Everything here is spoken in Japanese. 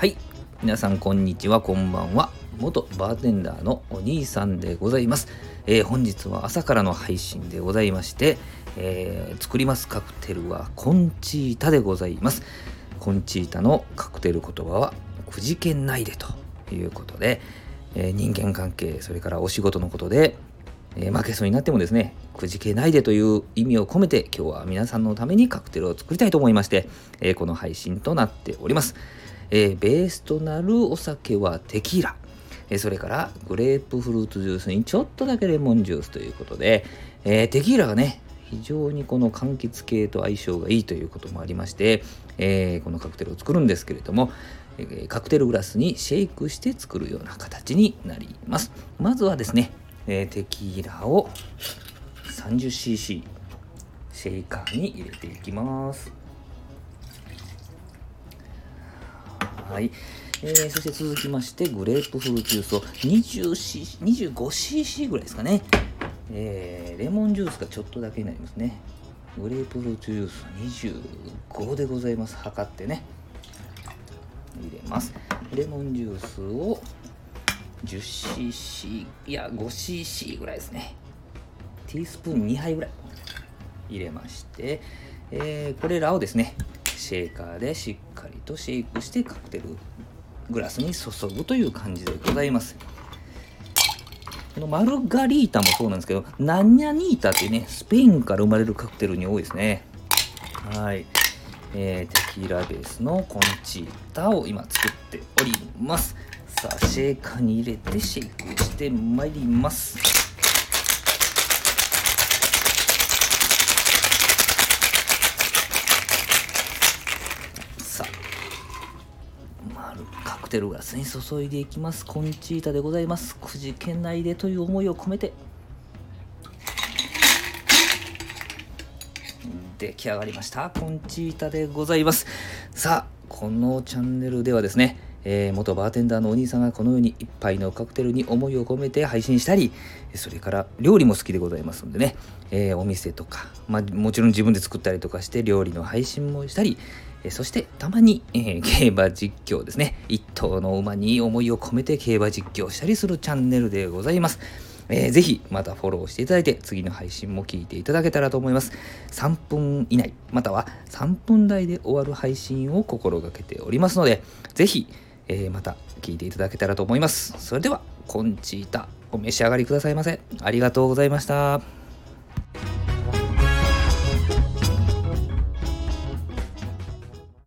はい。皆さんこんにちは。こんばんは。元バーテンダーのお兄さんでございます、えー、本日は朝からの配信でございまして、えー、作りますカクテルはコンチータでございます。コンチータのカクテル言葉はくじけないでということで、えー、人間関係それからお仕事のことで、え負けそうになってもですねくじけないでという意味を込めて今日は皆さんのためにカクテルを作りたいと思いまして、えこの配信となっております。えー、ベースとなるお酒はテキーラ、え、それからグレープフルーツジュースにちょっとだけレモンジュースということで、え、テキーラがね非常にこの柑橘系と相性がいいということもありまして、えこのカクテルを作るんですけれども、えカクテルグラスにシェイクして作るような形になります。まずはですね、えテキーラを 30cc シェイカーに入れていきますはい。えー、そして続きまして、グレープフルーツジュースを 20cc、25cc ぐらいですかね。えー、レモンジュースがちょっとだけになりますね。グレープフルーツジュース25でございます。測ってね。入れます。レモンジュースを 10cc、いや、5cc ぐらいですね。ティースプーン2杯ぐらい。入れまして、えー、これらをですね、シェーカーでしっかりとシェイクしてカクテルグラスに注ぐという感じでございます。このマルガリータもそうなんですけどナニャニータってねスペインから生まれるカクテルに多いですね。はい、えー、テキーラベースのコンチータを今作っております。さあシェーカーに入れてシェイクしてまいります。さあ丸カクテルグラスに注いでいきます。コンチータでございます。くじけないでという思いを込めて。出来上がりました。コンチータでございます。さあこのチャンネルではですねえー、元バーテンダーのお兄さんがこのように一杯のカクテルに思いを込めて配信したりそれから料理も好きでございますんでね、えー、お店とか、まあ、もちろん自分で作ったりとかして料理の配信もしたりえそしてたまに、え、競馬実況ですね。一頭の馬に思いを込めて競馬実況したりするチャンネルでございます。えー、ぜひまたフォローしていただいて次の配信も聞いていただけたらと思います。3分以内または3分台で終わる配信を心がけておりますのでぜひ、えー、また聞いていただけたらと思います。それでは、コンチータお召し上がりくださいませ。ありがとうございました。